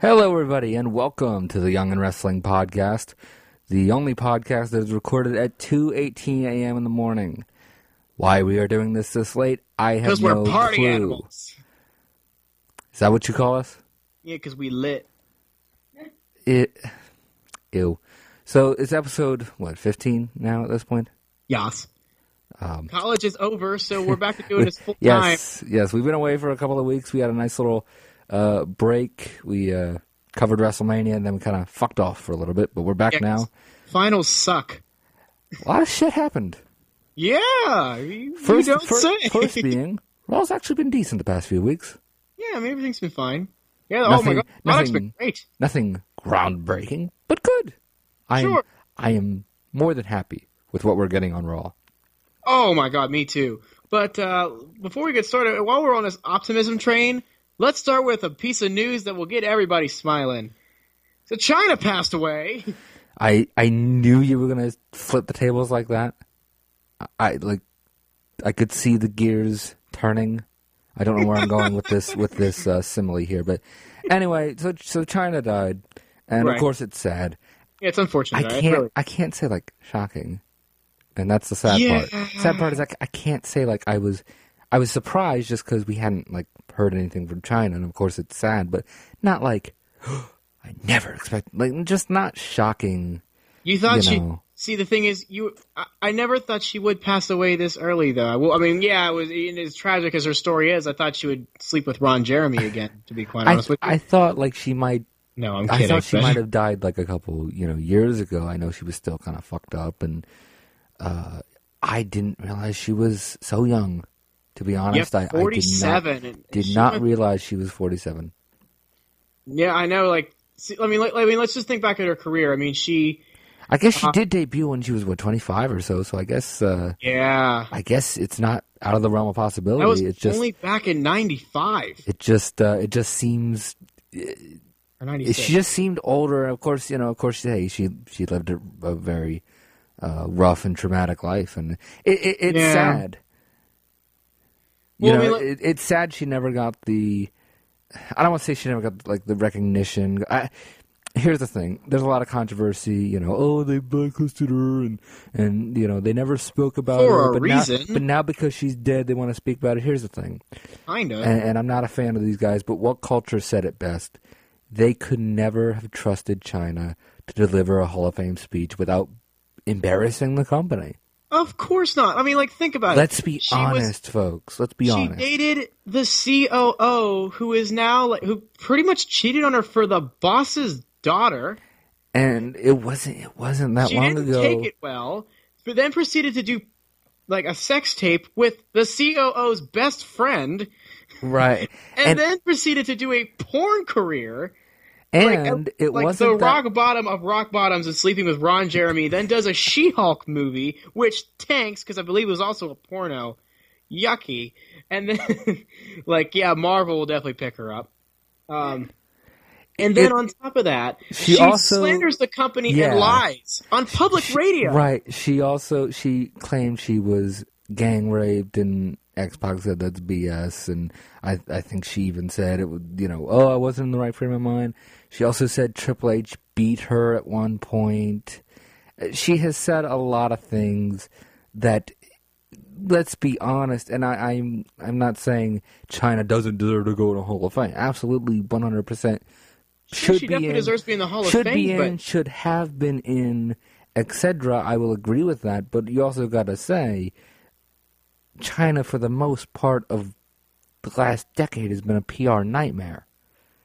Hello, everybody, and welcome to the Young and Wrestling Podcast, the only podcast that is recorded at 2.18 a.m. in the morning. Why we are doing this this late, I have no we're party clue. animals. Is that what you call us? Yeah, because we lit. It, ew. So it's episode, what, 15 now at this point? Yas. Um, College is over, so we're back to doing this full time. yes, yes. We've been away for a couple of weeks. We had a nice little uh, break. We uh, covered WrestleMania, and then we kind of fucked off for a little bit, but we're back Yes. now. Finals suck. A lot of shit happened. Yeah, you, First, you don't fir- say. first being, Raw's actually been decent the past few weeks. yeah, I mean, everything's been fine. Yeah, oh Nothing- my god, nothing- been great. Nothing groundbreaking, but good. I am, Sure. I am more than happy with what we're getting on Raw. Oh my god, me too. But uh, before we get started, while we're on this optimism train, let's start with a piece of news that will get everybody smiling. So Chyna passed away. I I knew you were gonna flip the tables like that. I, I like I could see the gears turning. I don't know where I'm going with this with this uh, simile here, but anyway, so so Chyna died, and Right. of course it's sad. Yeah, it's unfortunate. I right? can't Really. I can't say like shocking, and that's the sad Yeah. part. Sad part is like I can't say like I was I was surprised just because we hadn't like heard anything from Chyna, and of course it's sad, but not like I never expect like just not shocking. You thought you she. See, the thing is, you. I, I never thought she would pass away this early, though. Well, I mean, yeah, it was as tragic as her story is. I thought she would sleep with Ron Jeremy again. To be quite I, honest with you. I thought like she might. no, I'm kidding. I thought she might have died like a couple, you know, years ago. I know she was still kind of fucked up, and uh, I didn't realize she was so young. To be honest, I, I did not did not went- realize she was forty-seven. Yeah, I know. Like, see, I mean, like, I mean, let's just think back at her career. I mean, she. I guess she Uh, did debut when she was what twenty-five or so. So I guess uh, Yeah, I guess it's not out of the realm of possibility. that was it's just only back in '95 it just uh, it just seems '96. she just seemed older. Of course, you know, of course, hey, she she lived a, a very uh, rough and traumatic life, and it, it, it's Yeah. sad. You Well, know, it, it's sad she never got the. I don't want to say she never got like the recognition. I, here's the thing: there's a lot of controversy. You know, oh, they blacklisted her, and and you know they never spoke about For her. a but reason. Now, but now because she's dead, they want to speak about it. Here's the thing: kind of. and, and I'm not a fan of these guys, but WhatCulture said it best? They could never have trusted Chyna to deliver a Hall of Fame speech without embarrassing the company. Of course not. I mean, like, think about it. Let's be She was- honest, folks. Let's be she honest. dated the COO, who is now like, who pretty much cheated on her for the boss's daughter. and it wasn't. It wasn't that she long didn't ago. take it well, but then proceeded to do like a sex tape with the COO's best friend, Right. and, And then proceeded to do a porn career. And like, it like wasn't the that, rock bottom of rock bottoms and sleeping with Ron Jeremy. Then does a She-Hulk movie, which tanks because I believe it was also a porno. Yucky. And then, like, yeah, Marvel will definitely pick her up. Um, and then It- on top of that, she she, also- slanders the company Yeah. and lies on public radio. Right. She also she claimed she was gang raped and X-Pac said that's BS and I I think she even said it would you know, oh I wasn't in the right frame of mind. She also said Triple H beat her at one point. Uh, She has said a lot of things that let's be honest, and I, I'm I'm not saying Chyna doesn't deserve to go in a Hall of Fame. Absolutely, one hundred percent should she be definitely in, deserves to be in the Hall of should Fame, be in, but- should have been in, etc. I will agree with that, but you also got to say, Chyna for the most part of the last decade has been a PR nightmare.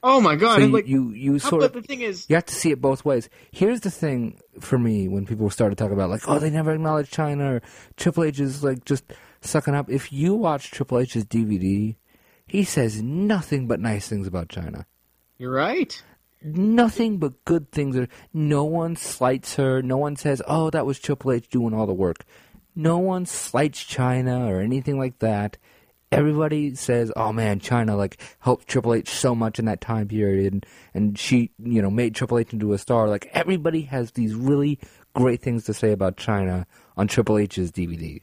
Oh my god! So you, like, you you sort but of the thing is, you have to see it both ways. Here's the thing for me when people started talking about like, oh, they never acknowledge Chyna or Triple H is like just sucking up. If you watch Triple H's DVD, he says nothing but nice things about Chyna. You're right. Nothing but good things. No one slights her. No one says, "Oh, that was Triple H doing all the work." No one slights Chyna or anything like that. Everybody says, "Oh man, Chyna like helped Triple H so much in that time period, and, and she, you know, made Triple H into a star." Like everybody has these really great things to say about Chyna on Triple H's DVD.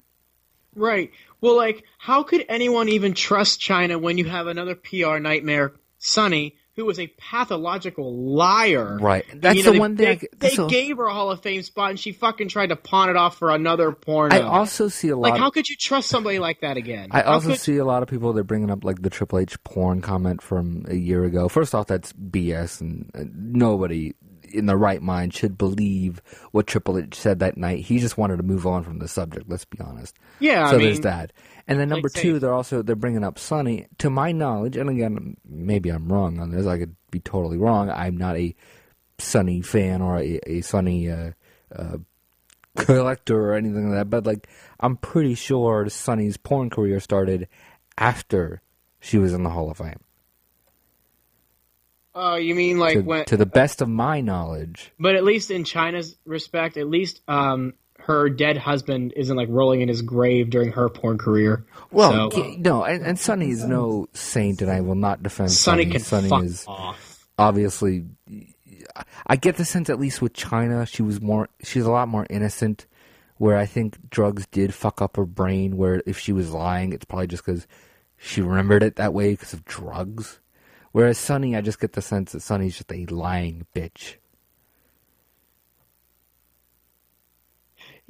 Right. Well, like, how could anyone even trust Chyna when you have another PR nightmare, Sunny, who was a pathological liar? Right. That's You know, the they, one thing. They, they gave her a Hall of Fame spot, and she fucking tried to pawn it off for another porno. I also see a lot. like, how could you trust somebody like that again? I How also could- see a lot of people they're bringing up like the Triple H porn comment from a year ago. First off, that's BS, and uh, nobody in the right mind should believe what Triple H said that night. He just wanted to move on from the subject. Let's be honest. Yeah, I so mean, there's that. And then number like two, they're also they're bringing up Sunny. To my knowledge, and again, maybe I'm wrong on this. I could be totally wrong. I'm not a Sunny fan or a, a Sunny uh, uh, collector or anything like that. But like, I'm pretty sure Sunny's porn career started after she was in the Hall of Fame. Uh, you mean like to, when? to the best of my knowledge, But at least in Chyna's respect, at least um, her dead husband isn't like rolling in his grave during her porn career. well, So- no, and, and Sunny is no saint, and I will not defend Sunny Sunny. can Sunny fuck is off. obviously I get the sense at least with Chyna she was more she's a lot more innocent where I think drugs did fuck up her brain where if she was lying it's probably just cuz she remembered it that way because of drugs whereas Sunny I just get the sense that Sunny's just a lying bitch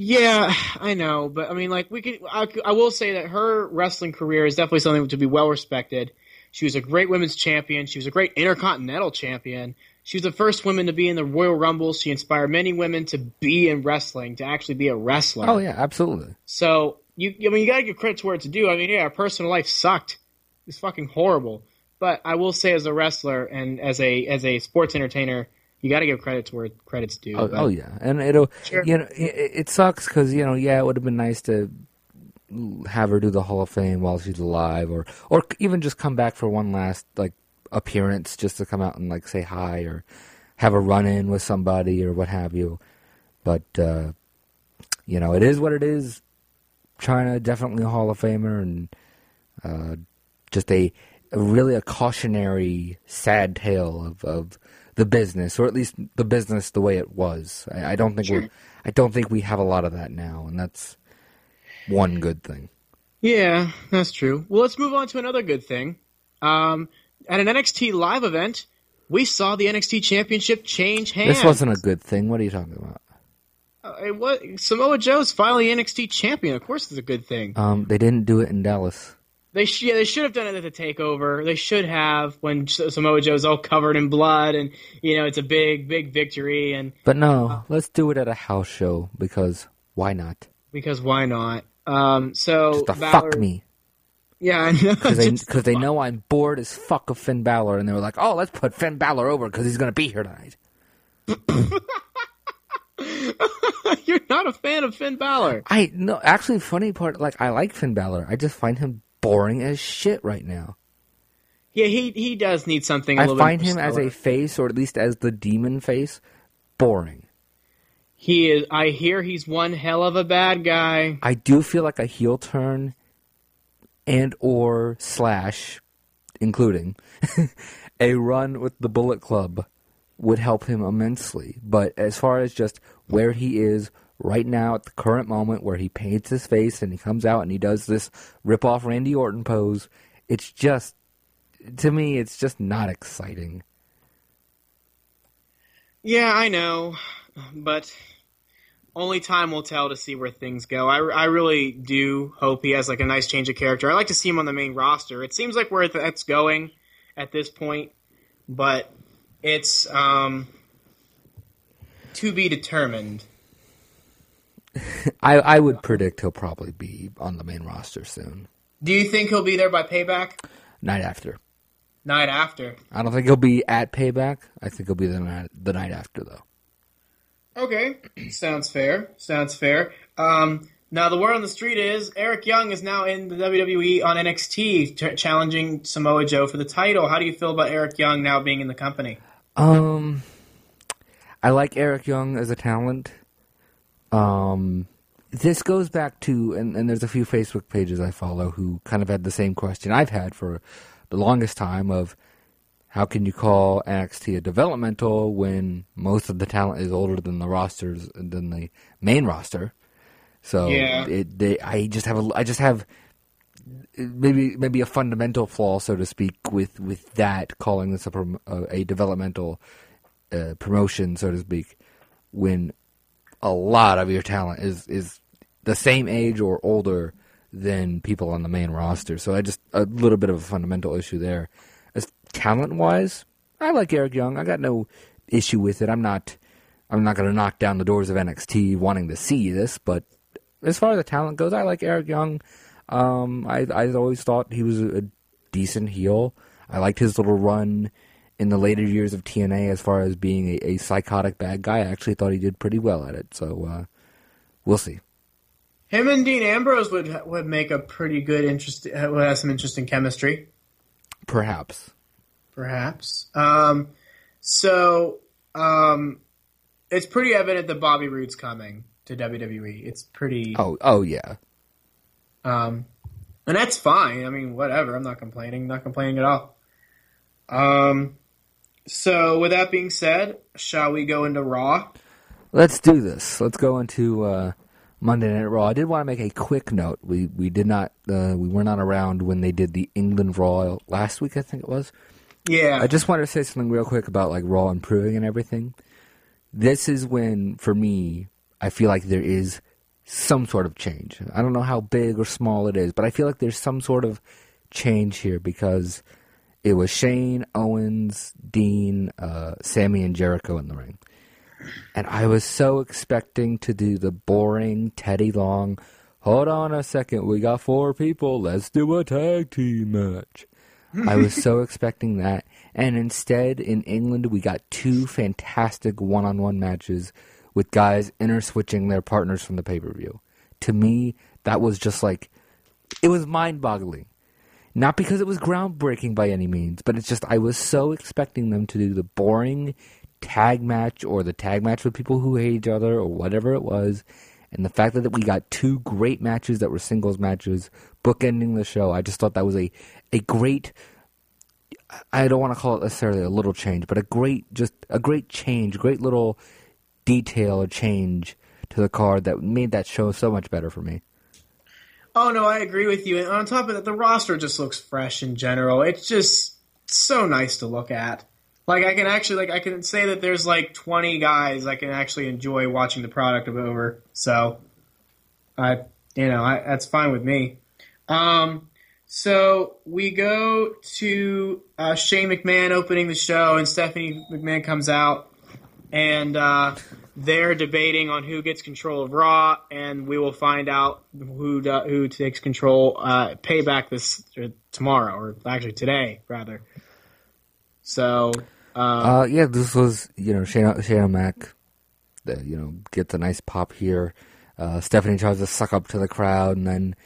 Yeah, I know, but I mean, like we could. I, I will say that her wrestling career is definitely something to be well respected. She was a great women's champion. She was a great intercontinental champion. She was the first woman to be in the Royal Rumble. She inspired many women to be in wrestling, to actually be a wrestler. Oh yeah absolutely So you, I mean, you gotta give credit to where it's due. I mean, yeah, her personal life sucked. It's fucking horrible. But I will say, as a wrestler and as a as a sports entertainer, you gotta give credit to where credit's due. Oh, oh yeah, and it'll Sure. you know it, it sucks because you know yeah it would have been nice to have her do the Hall of Fame while she's alive, or or even just come back for one last like appearance just to come out and like say hi or have a run in with somebody or what have you. But uh, you know it is what it is. Chyna definitely a Hall of Famer and uh, just a, a really a cautionary, sad tale of, of the business, or at least the business the way it was. I, I don't think we I don't think we have a lot of that now, and that's one good thing. Yeah, that's true. Well, let's move on to another good thing. Um, at an NXT live event, we saw the NXT Championship change hands. This wasn't a good thing. What are you talking about? Uh, it was, Samoa Joe's finally NXT champion. Of course, it's a good thing. Um, they didn't do it in Dallas. They sh- yeah, they should have done it at the takeover. They should have when S- Samoa Joe's all covered in blood, and you know it's a big, big victory. And But no, let's do it at a house show because why not? because why not? Um, so Just to fuck me. Yeah, I know. Because they, cause they know I'm bored as fuck of Finn Balor, and they were like, oh, let's put Finn Balor over because he's going to be here tonight. You're not a fan of Finn Balor. I no, actually, funny part, like I like Finn Balor. I just find him boring as shit right now. Yeah, he he does need something. A I find him as a face, or at least as the demon face, boring. He is. I hear he's one hell of a bad guy. I do feel like a heel turn, and or slash, including a run with the Bullet Club, would help him immensely. But as far as just where he is right now at the current moment, where he paints his face and he comes out and he does this rip off Randy Orton pose, it's just to me, it's just not exciting. Yeah, I know, but only time will tell to see where things go. I, I really do hope he has like a nice change of character. I like to see him on the main roster. It seems like where that's going at this point, but it's um to be determined. I I would predict he'll probably be on the main roster soon. Do you think he'll be there by payback? Night after. Night after. I don't think he'll be at payback. I think he'll be the night the night after though. Okay, sounds fair. Sounds fair. Um, Now, the word on the street is Eric Young is now in the WWE on NXT, ch- challenging Samoa Joe for the title. How do you feel about Eric Young now being in the company? Um, I like Eric Young as a talent. Um, this goes back to, and, and there's a few Facebook pages I follow who kind of had the same question I've had for the longest time of how can you call NXT a developmental when most of the talent is older than the rosters than the main roster? So Yeah. it, they, I just have a, I just have maybe maybe a fundamental flaw, so to speak, with with that calling this a a developmental uh, promotion, so to speak, when a lot of your talent is is the same age or older than people on the main roster. So I just a little bit of a fundamental issue there. As talent wise, I like Eric Young. I got no issue with it. I'm not I'm not going to knock down the doors of NXT wanting to see this, but as far as the talent goes, I like Eric Young. Um, I I always thought he was a, a decent heel. I liked his little run in the later years of TNA as far as being a, a psychotic bad guy. I actually thought he did pretty well at it. So uh, we'll see. Him and Dean Ambrose would would make a pretty good interest. uh, Would have some interesting chemistry, Perhaps. perhaps. Um, so um, it's pretty evident that Bobby Roode's coming to WWE. It's pretty. Oh oh yeah. Um, and that's fine. I mean, whatever. I'm not complaining. Not complaining at all. Um, so with that being said, shall we go into Raw? Let's do this. Let's go into uh, Monday Night Raw. I did want to make a quick note. We we did not uh, we were not around when they did the England Raw last week. I think it was. Yeah. I just wanted to say something real quick about like Raw improving and everything. This is when, for me, I feel like there is some sort of change. I don't know how big or small it is, but I feel like there's some sort of change here because it was Shane, Owens, Dean, uh, Sami, and Jericho in the ring. And I was so expecting to do the boring Teddy Long, hold on a second, we got four people, let's do a tag team match. I was so expecting that. And instead, in England, we got two fantastic one on one matches with guys interswitching their partners from the pay per view. To me, that was just like, it was mind boggling. Not because it was groundbreaking by any means, but it's just, I was so expecting them to do the boring tag match or the tag match with people who hate each other or whatever it was. And the fact that we got two great matches that were singles matches bookending the show, I just thought that was a, a great I don't want to call it necessarily a little change, but a great just a great change, great little detail or change to the card that made that show so much better for me. Oh no, I agree with you. And on top of that, the roster just looks fresh in general. It's just so nice to look at. Like I can actually like I can say that there's like 20 guys I can actually enjoy watching the product of over. So I you know, I, that's fine with me. Um so we go to uh, Shane McMahon opening the show, and Stephanie McMahon comes out, and uh, they're debating on who gets control of Raw, and we will find out who do, who takes control. Uh, payback this uh, tomorrow, or actually today, rather. So, uh, Uh, yeah, this was you know Shane Shane O'Mac, uh, you know gets a nice pop here. Uh, Stephanie tries to suck up to the crowd, and then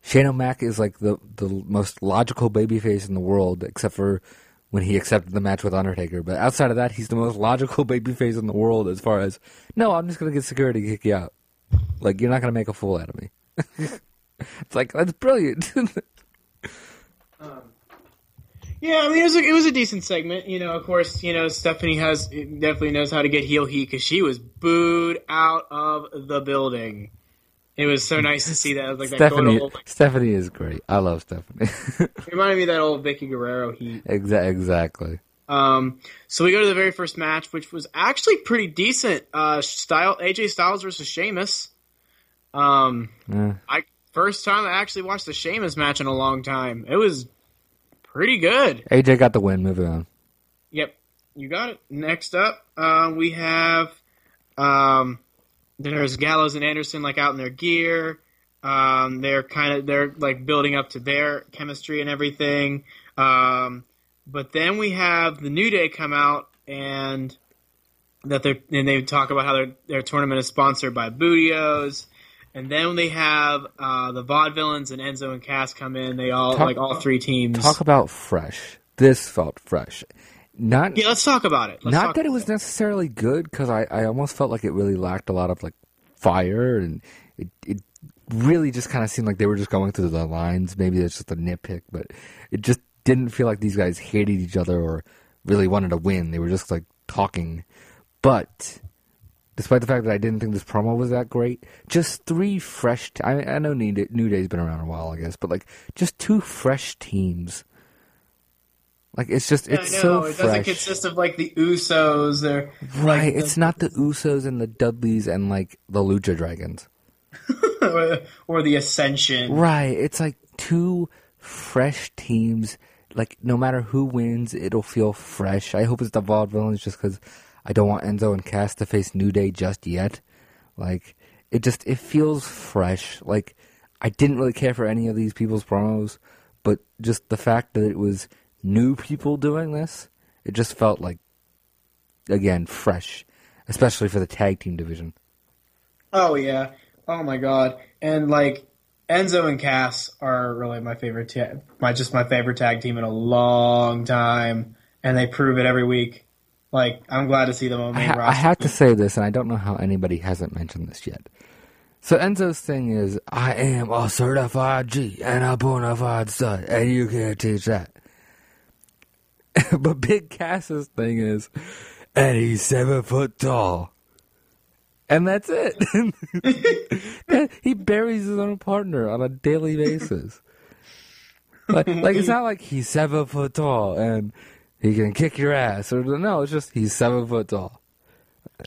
Shane O'Mac is like the the most logical babyface in the world, except for when he accepted the match with Undertaker. But outside of that, he's the most logical babyface in the world as far as no, I'm just gonna get security to kick you out. Like you're not gonna make a fool out of me. it's like that's brilliant. Um, yeah, I mean it was a, it was a decent segment. You know, of course, you know Stephanie has definitely knows how to get heel heat because she was booed out of the building. It was so nice to see that. Like that Stephanie, like, Stephanie is great. I love Stephanie. reminded me of that old Vickie Guerrero heat. Exa- exactly. Um, so we go to the very first match, which was actually pretty decent. Uh, style AJ Styles versus Sheamus. Um, Yeah. I first time I actually watched the Sheamus match in a long time. It was pretty good. AJ got the win. Moving on. Yep, you got it. Next up, uh, we have um, there's Gallows and Anderson like out in their gear. Um, they're kind of they're like building up to their chemistry and everything. Um, but then we have the New Day come out and that they're and they talk about how their their tournament is sponsored by Booty-O's, And then they have uh, the Vaudevillains and Enzo and Cass come in, they all Talk- like all three teams. Talk about fresh. This felt fresh. Not yeah, let's talk about it. Let's not that it was necessarily good because I, I almost felt like it really lacked a lot of like fire and it it really just kind of seemed like they were just going through the lines. Maybe it's just a nitpick, but it just didn't feel like these guys hated each other or really wanted to win. They were just like talking. But despite the fact that I didn't think this promo was that great, just three fresh. T- I, I know New, Day, New Day's been around a while, I guess, but like just two fresh teams. Like it's just Yeah, it's I know. so it fresh. doesn't consist of like the Usos or Right, like, it's not the Usos and the Dudleys and like the Lucha Dragons. or, the Ascension. Right, it's like two fresh teams. Like no matter who wins, it'll feel fresh. I hope it's the Vaudevillains just because I don't want Enzo and Cass to face New Day just yet. Like it just it feels fresh. Like I didn't really care for any of these people's promos, but just the fact that it was new people doing this, it just felt like again fresh, especially for the tag team division. Oh yeah. Oh my god. And like Enzo and Cass are really my favorite ta- my just my favorite tag team in a long time and they prove it every week. Like I'm glad to see them on I, main ha- I have to say this, and I don't know how anybody hasn't mentioned this yet. So Enzo's thing is, I am a certified G and a bona fide stud, and you can't teach that. but Big Cass's thing is, and he's seven foot tall. And that's it. He buries his own partner on a daily basis. Like, like it's not like he's seven foot tall and he can kick your ass. Or no, it's just he's seven foot tall.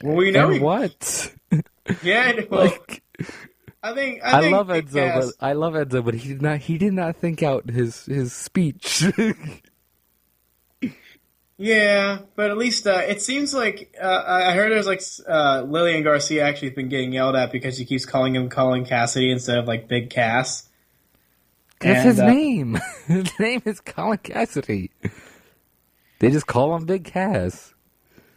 well, we know he- what? Yeah, well, like I think I, I, think love Cass- but I love Enzo, but he did not. He did not think out his his speech. Yeah, but at least uh, it seems like uh, I heard there's like uh, Lillian Garcia actually has been getting yelled at because she keeps calling him Colin Cassidy instead of like Big Cass. That's And, his uh, name. His name is Colin Cassidy. They just call him Big Cass.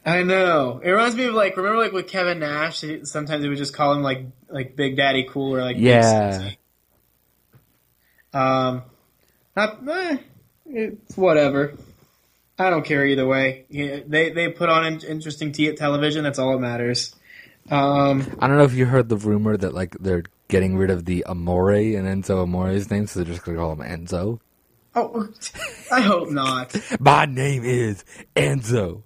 I know. It reminds me of like remember like with Kevin Nash. Sometimes they would just call him like like Big Daddy Cool or like Yeah. Um, not eh, it's whatever. I don't care either way. Yeah, they they put on in- interesting t- television. That's all that matters. Um, I don't know if you heard the rumor that like they're getting rid of the Amore and Enzo Amore's name, so they're just gonna call him Enzo. oh, I hope not. My name is Enzo.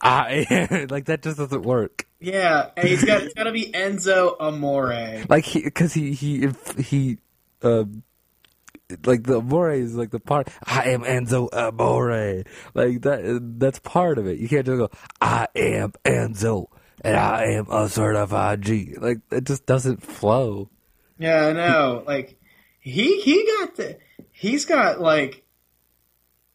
I like that just doesn't work. Yeah, and he's got it's got to be Enzo Amore. Like he, because he he if he, um, like the Amore is like the part. I am Enzo Amore. Like that. That's part of it. You can't just go. I am Enzo, and I am a certified G. Like it just doesn't flow. Yeah, I know. Like he he got the he's got like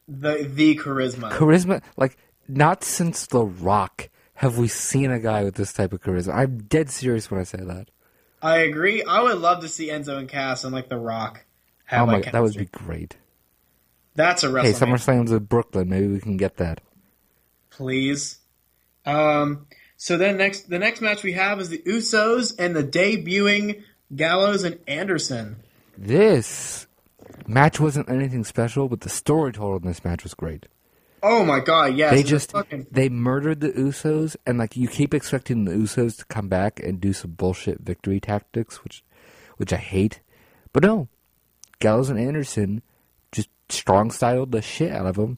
the the charisma. Charisma, like not since The Rock have we seen a guy with this type of charisma. I'm dead serious when I say that. I agree. I would love to see Enzo and Cass on like The Rock. Oh my, that would be great. That's a Hey, WrestleMania. SummerSlam's in Brooklyn. Maybe we can get that. please. Um. So then next, the next match we have is the Usos and the debuting Gallows and Anderson. This match wasn't anything special, but the story told in this match was great. Oh my god! Yes, they just fucking they murdered the Usos, and like you keep expecting the Usos to come back and do some bullshit victory tactics, which which I hate. But no, Gallows and Anderson just strong styled the shit out of them,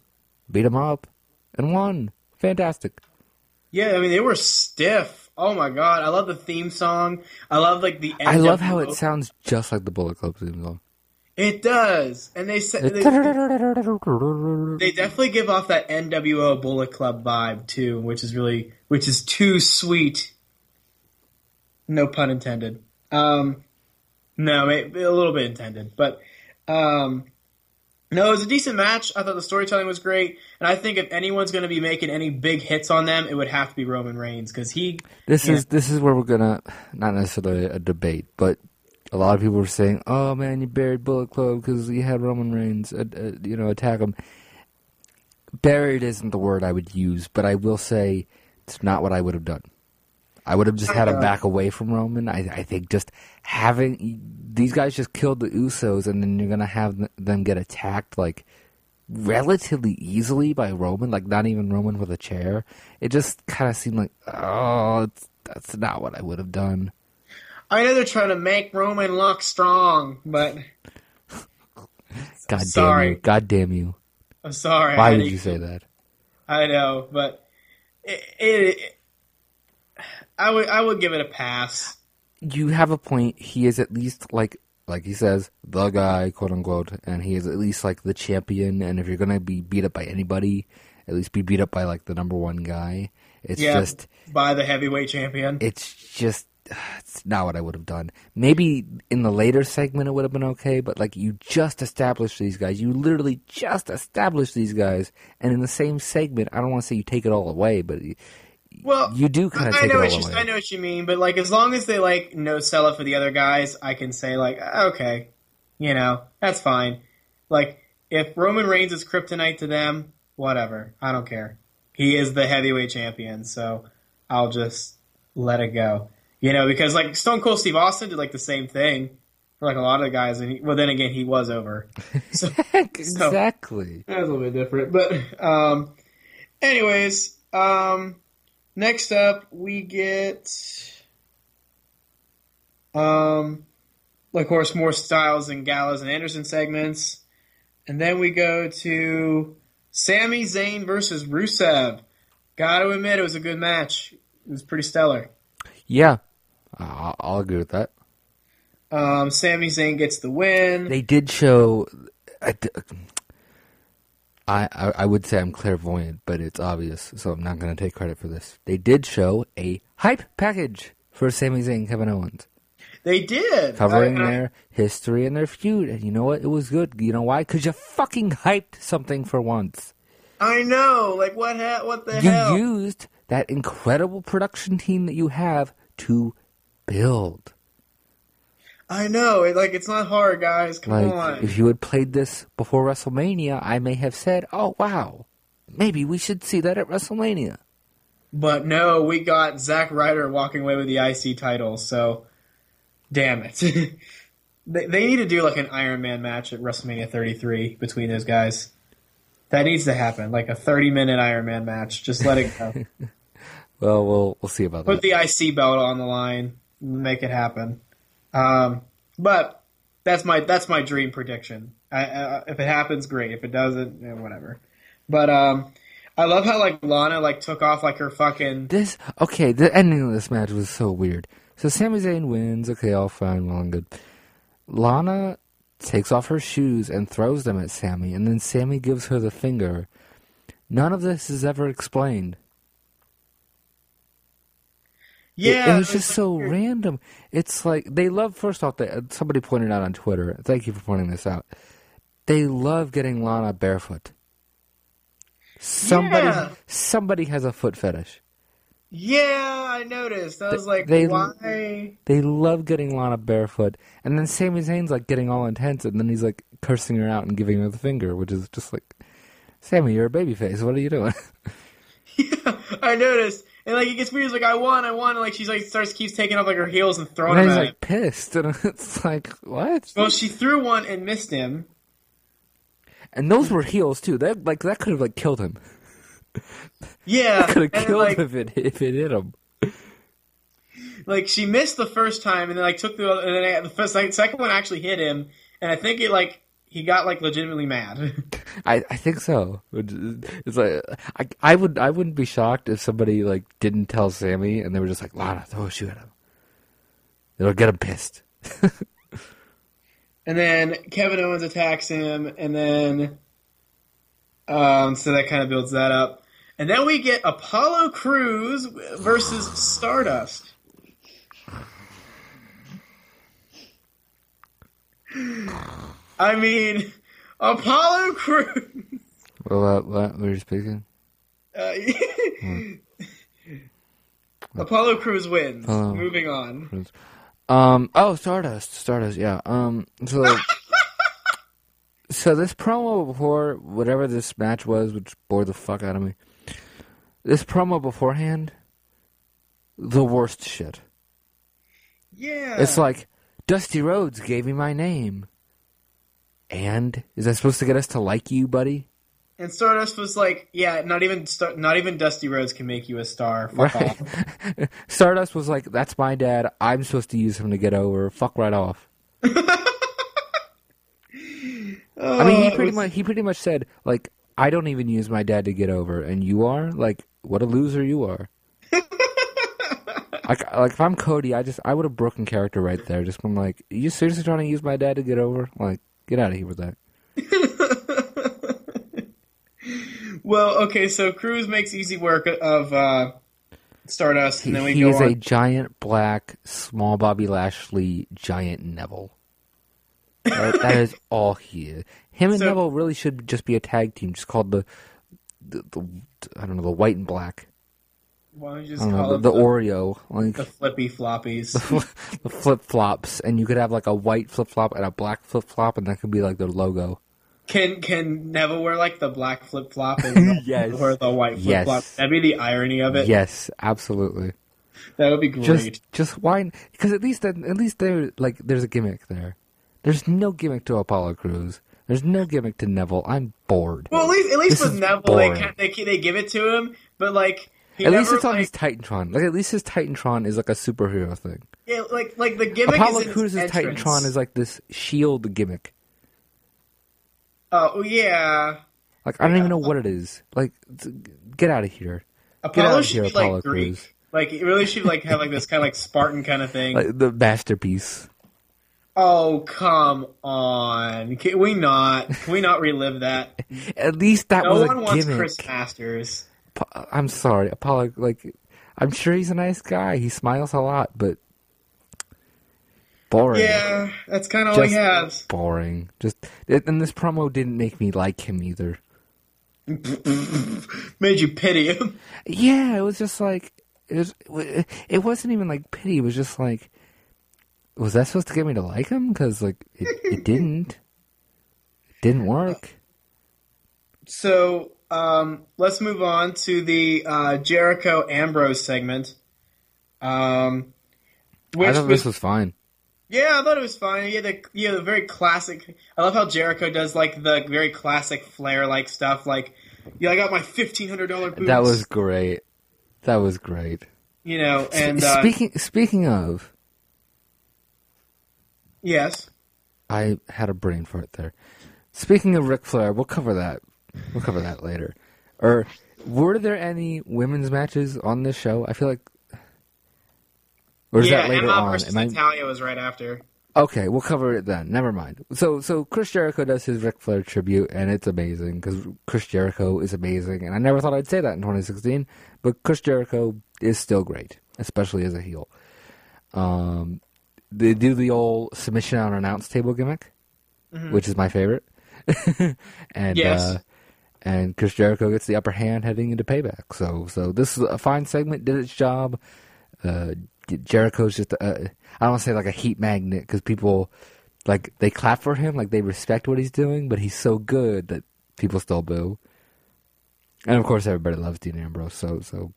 beat them up, and won. Fantastic. yeah. I mean, they were stiff. Oh my god! I love the theme song. I love like the. I love how it sounds just like the Bullet Club theme song. It does, and they said they, they definitely give off that NWO Bullet Club vibe too, which is really which is too sweet. No pun intended. Um, no, a little bit intended, but um, no, it was a decent match. I thought the storytelling was great, and I think if anyone's going to be making any big hits on them, it would have to be Roman Reigns because he. This is this is where we're gonna not necessarily a debate, but a lot of people were saying, "Oh man, you buried Bullet Club because you had Roman Reigns, uh, uh, you know, attack him." Buried isn't the word I would use, but I will say it's not what I would have done. I would have just had him back away from Roman. I, I think just having these guys just killed the Usos, and then you're gonna have them get attacked like relatively easily by Roman, like not even Roman with a chair. It just kind of seemed like, oh, that's not what I would have done. I know they're trying to make Roman look strong, but God sorry. damn you! God damn you! I'm sorry. Why did you say that? I know, but it, it, it, I would I would give it a pass. You have a point. He is at least like like he says the guy, quote unquote, and he is at least like the champion. And if you're gonna be beat up by anybody, at least be beat up by like the number one guy. It's yeah, just by the heavyweight champion. it's just it's not what I would have done. Maybe in the later segment it would have been okay, but like you just established these guys. You literally just established these guys, and in the same segment, I don't want to say you take it all away, but well, you do kind of I know what you away. I know what you mean, but like as long as they like no sell it for the other guys, I can say like okay, you know that's fine. Like if Roman Reigns is kryptonite to them, whatever, I don't care. He is the heavyweight champion, so I'll just let it go. You know, because like Stone Cold Steve Austin did like the same thing for like a lot of the guys, and he, well, then again, he was over. So exactly. that was a little bit different, but um, anyways, um, next up we get um, of course more Styles and Gallows and Anderson segments, and then we go to Sami Zayn versus Rusev. Got to admit, it was a good match. It was pretty stellar. Yeah, I'll, I'll agree with that. Um, Sami Zayn gets the win. They did show. I, I, I would say I'm clairvoyant, but it's obvious, so I'm not going to take credit for this. They did show a hype package for Sami Zayn and Kevin Owens, They did covering I- I- their history and their feud. And you know what? It was good. You know why? Because you fucking hyped something for once. I know. Like what? Ha- what the You hell? You used that incredible production team that you have to build. I know. It, like it's not hard, guys. Come Like, on. if you had played this before WrestleMania, I may have said, "Oh wow, maybe we should see that at WrestleMania." But no, we got Zack Ryder walking away with the IC title. So, damn it. they, they need to do like an Iron Man match at WrestleMania 33 between those guys. That needs to happen, like a 30 minute Iron Man match. Just let it go. Well, we'll we'll see about Put that. Put the IC belt on the line, make it happen. Um, but that's my that's my dream prediction. I, I, if it happens, great. If it doesn't, eh, whatever. But um, I love how like Lana like took off like her fucking This okay. The ending of this match was so weird. So Sami Zayn wins. Okay, all fine, well and good. Lana takes off her shoes and throws them at Sami, and then Sami gives her the finger. None of this is ever explained. Yeah. it, was just so weird. random. It's like they love. First off, they, somebody pointed out on Twitter. Thank you for pointing this out. They love getting Lana barefoot. Somebody, Yeah. somebody has a foot fetish. Yeah, I noticed. I was like, they- why? They love getting Lana barefoot, and then Sami Zayn's like getting all intense, and then he's like cursing her out and giving her the finger, which is just like, Sami, you're a babyface. What are you doing? Yeah, I noticed. And like, it gets weird. He's like, I won, I won. And like, she's like, starts keeps taking off like her heels and throwing and them he's like him. pissed, and it's like what? Well, she threw one and missed him. And those were heels too. That like that could have like killed him. Yeah, Could have killed like, him if it if it hit him. like she missed the first time, and then like took the and then uh, the first like, second one actually hit him, and I think it like he got like legitimately mad. I, I think so. It's like I I would I wouldn't be shocked if somebody like didn't tell Sami and they were just like Lana throw a shoe at him. It'll get him pissed. and then Kevin Owens attacks him, and then um, so that kind of builds that up, and then we get Apollo Crews versus Stardust. I mean, Apollo Crews. Well, uh, what were you speaking? Uh, Apollo Crews wins. Apollo Moving on. Um. Oh, Stardust. Stardust. Yeah. Um. So. so this promo before whatever this match was, which bored the fuck out of me. This promo beforehand the worst shit. Yeah. It's like Dusty Rhodes gave me my name. And is that supposed to get us to like you, buddy? and Stardust was like, yeah, not even not even Dusty Rhodes can make you a star. Fuck Right. off. Stardust was like, "That's my dad. I'm supposed to use him to get over. Fuck right off." I mean, he Oh, pretty was- much he pretty much said like, "I don't even use my dad to get over, and you are like, what a loser you are." like, like if I'm Cody, I just I would have broken character right there. Just been like, "Are you seriously trying to use my dad to get over? Like, get out of here with that." Well, okay, so Crews makes easy work of uh, Stardust, He, and then we he go is on. a giant black, small Bobby Lashley, giant Neville. That- that is all he is. Him and So- Neville really should just be a tag team, just called the, the, the I don't know, the white and black. Why don't you just call know, it the, the Oreo, like the flippy floppies? the flip flops, and you could have like a white flip flop and a black flip flop, and that could be like their logo. Can can Neville wear like the black flip flop and Yes. wear the white flip Yes. flop? That'd be the irony of it. Yes, absolutely. That would be great. Just, just why? Because at least, at least there, like, there's a gimmick there. There's no gimmick to Apollo Crews. There's no gimmick to Neville. I'm bored. well, at least at least This with Neville, they, boring. they they give it to him, but like he at least it's on his Titantron. Like at least his Titantron is like a superhero thing. yeah, like like the gimmick Apollo is in his Crews's entrance. Titantron is like this shield gimmick. Oh yeah, Like I don't even know what it is. Like get out of here. Get Apollo out of should here, be Apollo like Greek. Crews. Like it really should like have like this kind of like Spartan kind of thing. Like the masterpiece. oh come on, can we not? Can we not relive that? At least that No was one a wants. Chris Masters. I'm sorry, Apollo. Like I'm sure he's a nice guy. He smiles a lot, but boring. Yeah, that's kind of all he has. boring. Just and this promo didn't make me like him either. Made you pity him. Yeah, it was just like it was. It wasn't even like pity. It was just like, was that supposed to get me to like him? Because like it, it didn't. It didn't work. So um, let's move on to the uh, Jericho Ambrose segment. Um, which I thought was, this was fine. yeah, I thought it was fine. Yeah, the yeah the very classic. I love how Jericho does like the very classic Flair like stuff. Like, yeah, I got my fifteen hundred dollar boots. That was great. That was great. you know, and uh, speaking speaking of, yes, I had a brain fart there. Speaking of Ric Flair, we'll cover that. We'll cover that later. Or were there any women's matches on this show? I feel like, or is yeah, that later Emma on? versus Am I- Natalya was right after. Okay, we'll cover it then. Never mind. So, so Chris Jericho does his Ric Flair tribute, and it's amazing because Chris Jericho is amazing, and I never thought I'd say that in 2016, but Chris Jericho is still great, especially as a heel. Um, they do the old submission on an announce table gimmick, which is my favorite, and Yes. uh, and Chris Jericho gets the upper hand heading into payback. So, so this is a fine segment, did its job. Uh, Jericho's just uh, I don't want to say like a heat magnet because people like they clap for him, like they respect what he's doing, but he's so good that people still boo. And of course, everybody loves Dean Ambrose. So, so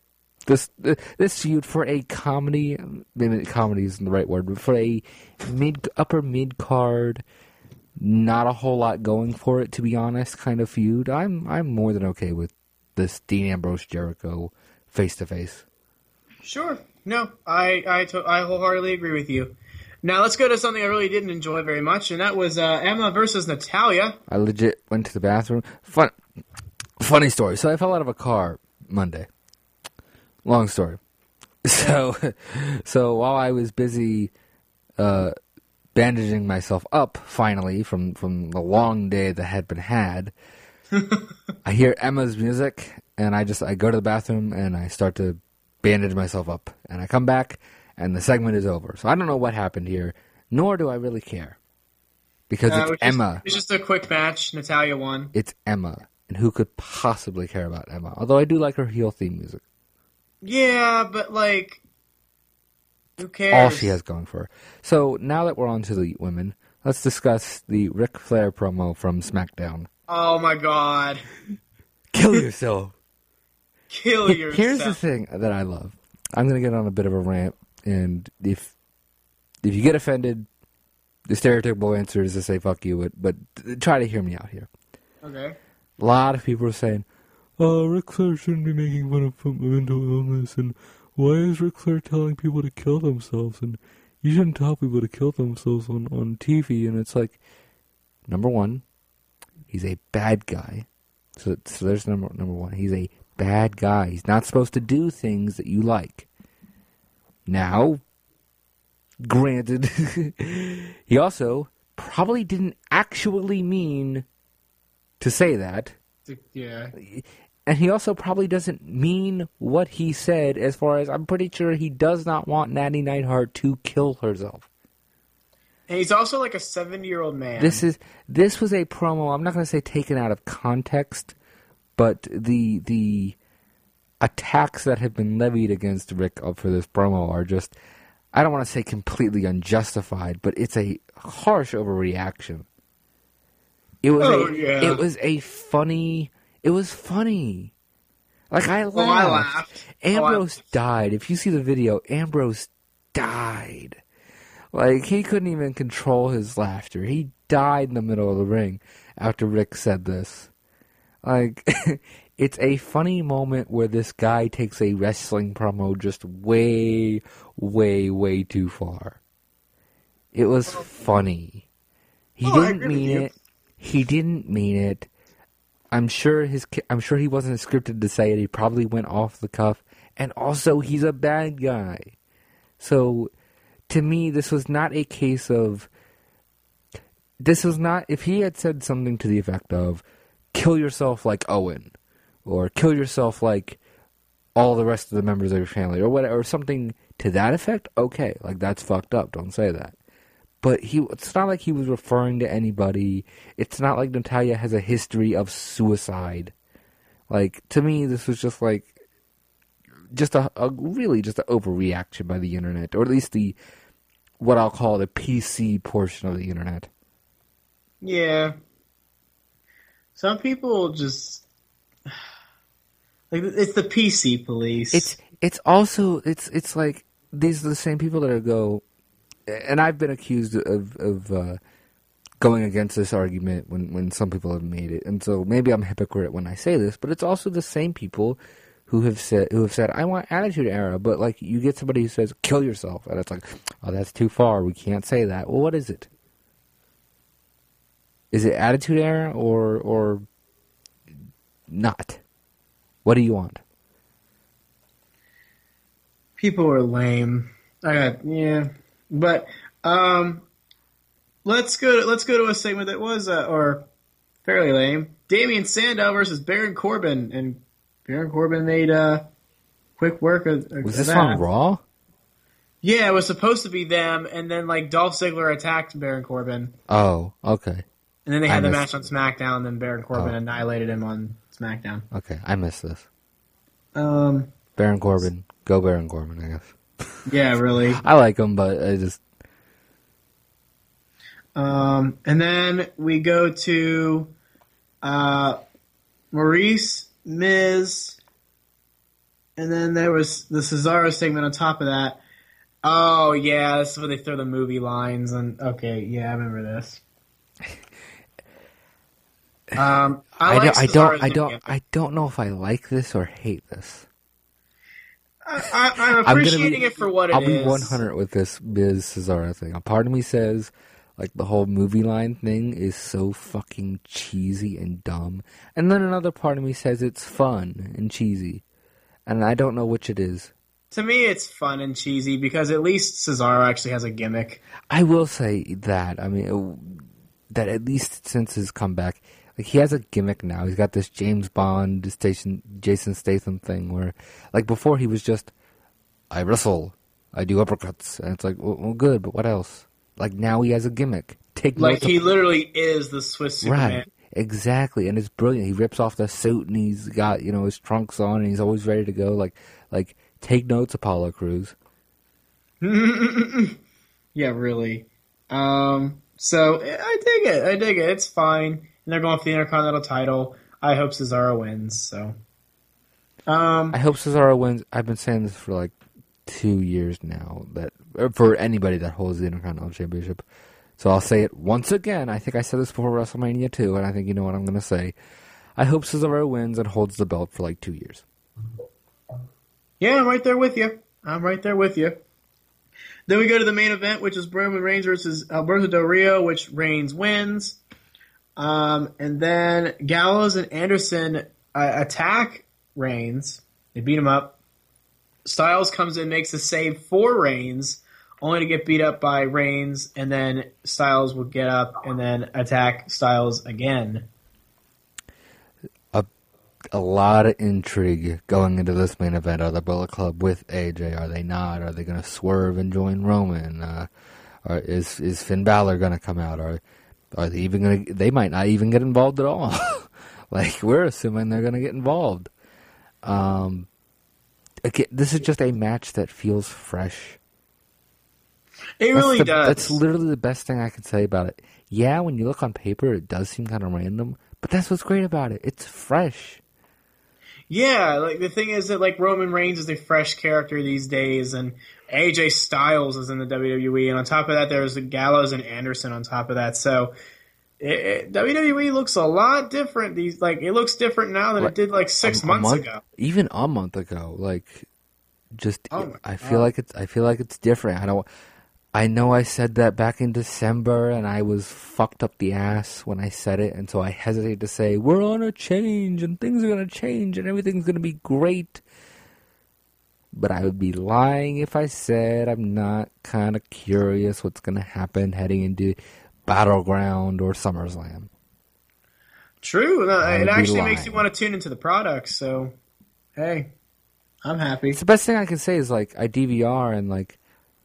this this feud for a comedy, maybe comedy isn't the right word, but for a mid upper mid card, not a whole lot going for it to be honest, kind of feud. I'm I'm more than okay with this Dean Ambrose Jericho face to face. Sure. No, I I, to- I wholeheartedly agree with you. Now let's go to something I really didn't enjoy very much, and that was uh, Emma versus Natalya. I legit went to the bathroom. Fun, funny story. So I fell out of a car Monday. Long story. So, so while I was busy uh, bandaging myself up, finally from from the long day that had been had, I hear Emma's music, and I just I go to the bathroom and I start to bandage myself up, and I come back, and the segment is over. So I don't know what happened here, nor do I really care, because Uh, it's Emma. It's just a quick match. Natalya won. It's Emma, and who could possibly care about Emma? Although I do like her heel theme music. Yeah, but like, who cares? All she has going for her. So now that we're on to the women, let's discuss the Ric Flair promo from SmackDown. Oh my god! Kill yourself. Kill yourself. Here's the thing that I love. I'm gonna get on a bit of a rant, and if if you get offended, the stereotypical answer is to say "fuck you," but, but try to hear me out here. Okay. A lot of people are saying, "Oh, Ric Flair shouldn't be making fun of mental illness," and why is Ric Flair telling people to kill themselves? And you shouldn't tell people to kill themselves on on TV. And it's like, number one, he's a bad guy. So, so there's number number one. He's a bad guy. He's not supposed to do things that you like. Now, granted, he also probably didn't actually mean to say that. Yeah. And he also probably doesn't mean what he said, as far as I'm pretty sure he does not want Natty Neidhart to kill herself. And he's also like a 70 year old man. This is this was a promo. I'm not going to say taken out of context, but the the attacks that have been levied against Ric for this promo are just I don't want to say completely unjustified, but it's a harsh overreaction. It was Oh, a yeah. it was a funny it was funny. Like I laughed. Oh, I laughed. Oh, I- Ambrose died. If you see the video, Ambrose died. Like he couldn't even control his laughter. He died in the middle of the ring after Ric said this. Like it's a funny moment where this guy takes a wrestling promo just way, way, way too far. It was funny. He Oh, didn't mean it. He didn't mean it. I'm sure his. I'm sure he wasn't scripted to say it. He probably went off the cuff. And also, he's a bad guy. So, to me, this was not a case of. This was not. If he had said something to the effect of, "Kill yourself like Owen," or "Kill yourself like all the rest of the members of your family," or whatever, or something to that effect, okay, like that's fucked up. Don't say that but he it's not like he was referring to anybody. It's not like Natalya has a history of suicide. Like to me this was just like just a, a really just an overreaction by the internet or at least the what I'll call the PC portion of the internet. Yeah. Some people just like it's the PC police. It's it's also it's it's like these are the same people that go and I've been accused of of uh, going against this argument when when some people have made it, and so maybe I'm a hypocrite when I say this, but it's also the same people who have said who have said I want Attitude Era, but like you get somebody who says kill yourself, and it's like oh that's too far, we can't say that. Well, what is it? Is it Attitude Era or or not? What do you want? people are lame. I got yeah, but um, let's go. To, let's go to a segment that was uh, or fairly lame. Damien Sandow versus Baron Corbin, and Baron Corbin made uh quick work of, of Was this that. on Raw? Yeah, it was supposed to be them, and then like Dolph Ziggler attacked Baron Corbin, Oh, okay. and then they I had the missed- match on SmackDown. And then Baron Corbin Oh. annihilated him on SmackDown. Okay, I missed this. Um, Baron Corbin, go Baron Corbin, I guess. Yeah, really. I like them, but I just Um, and then we go to uh, Maryse, Miz, and then there was the Cesaro segment on top of that. Oh yeah, this is where they throw the movie lines and okay, yeah, I remember this. Um, I, I, like don't, I Cesaro's don't, I don't. I don't know if I like this or hate this. I, I'm appreciating be- it for what it I'll be 100 with this Biz Cesaro thing. A part of me says, like the whole movie line thing is so fucking cheesy and dumb, and then another part of me says it's fun and cheesy, and I don't know which it is. To me, it's fun and cheesy because at least Cesaro actually has a gimmick. I will say that. I mean, uh, that at least since his comeback, like he has a gimmick now. He's got this James Bond, Station, Jason Statham thing where, like before, he was just, I wrestle, I do uppercuts, and it's like, well, well good, but what else? Like now he has a gimmick. Take Like he of- literally is the Swiss Superman. right, exactly, and it's brilliant. He rips off the suit and he's got you know his trunks on and he's always ready to go. Like, like take notes, Apollo Crews. Yeah, really. Um, so I dig it. I dig it. It's fine. And they're going for the Intercontinental title. I hope Cesaro wins. So, um, I hope Cesaro wins. I've been saying this for like two years now that for anybody that holds the Intercontinental Championship. So I'll say it once again. I think I said this before WrestleMania too, and I think you know what I'm going to say. I hope Cesaro wins and holds the belt for like two years. Yeah, I'm right there with you. I'm right there with you. Then we go to the main event, which is Roman Reigns versus Alberto Del Rio, which Reigns wins. Um, and then Gallows and Anderson uh, attack Reigns. They beat him up. Styles comes in, makes a save for Reigns, only to get beat up by Reigns, and then Styles will get up and then attack Styles again. A, a lot of intrigue going into this main event. Are the Bullet Club with AJ? Are they not? Are they going to swerve and join Roman? Uh, is is Finn Balor going to come out? Are are they even going to? They might not even get involved at all. like we're assuming they're going to get involved. Um, again, this is just a match that feels fresh. It really the, does. That's literally the best thing I can say about it. Yeah, when you look on paper, it does seem kind of random, but that's what's great about it. It's fresh. Yeah, like the thing is that like Roman Reigns is a fresh character these days, and AJ Styles is in the WWE, and on top of that, there's Gallows and Anderson on top of that. So it, it, WWE looks a lot different. These like it looks different now than Like, it did like six a, a months month- ago. Even a month ago, like just Oh I feel God. like it's I feel like it's different. I don't. I know I said that back in December, and I was fucked up the ass when I said it, and so I hesitate to say we're on a change and things are gonna change and everything's gonna be great. But I would be lying if I said I'm not kind of curious what's gonna happen heading into Battleground or SummerSlam. True, no, I would it actually makes you want to tune into the product. So, hey, I'm happy. It's the best thing I can say is like I DVR and like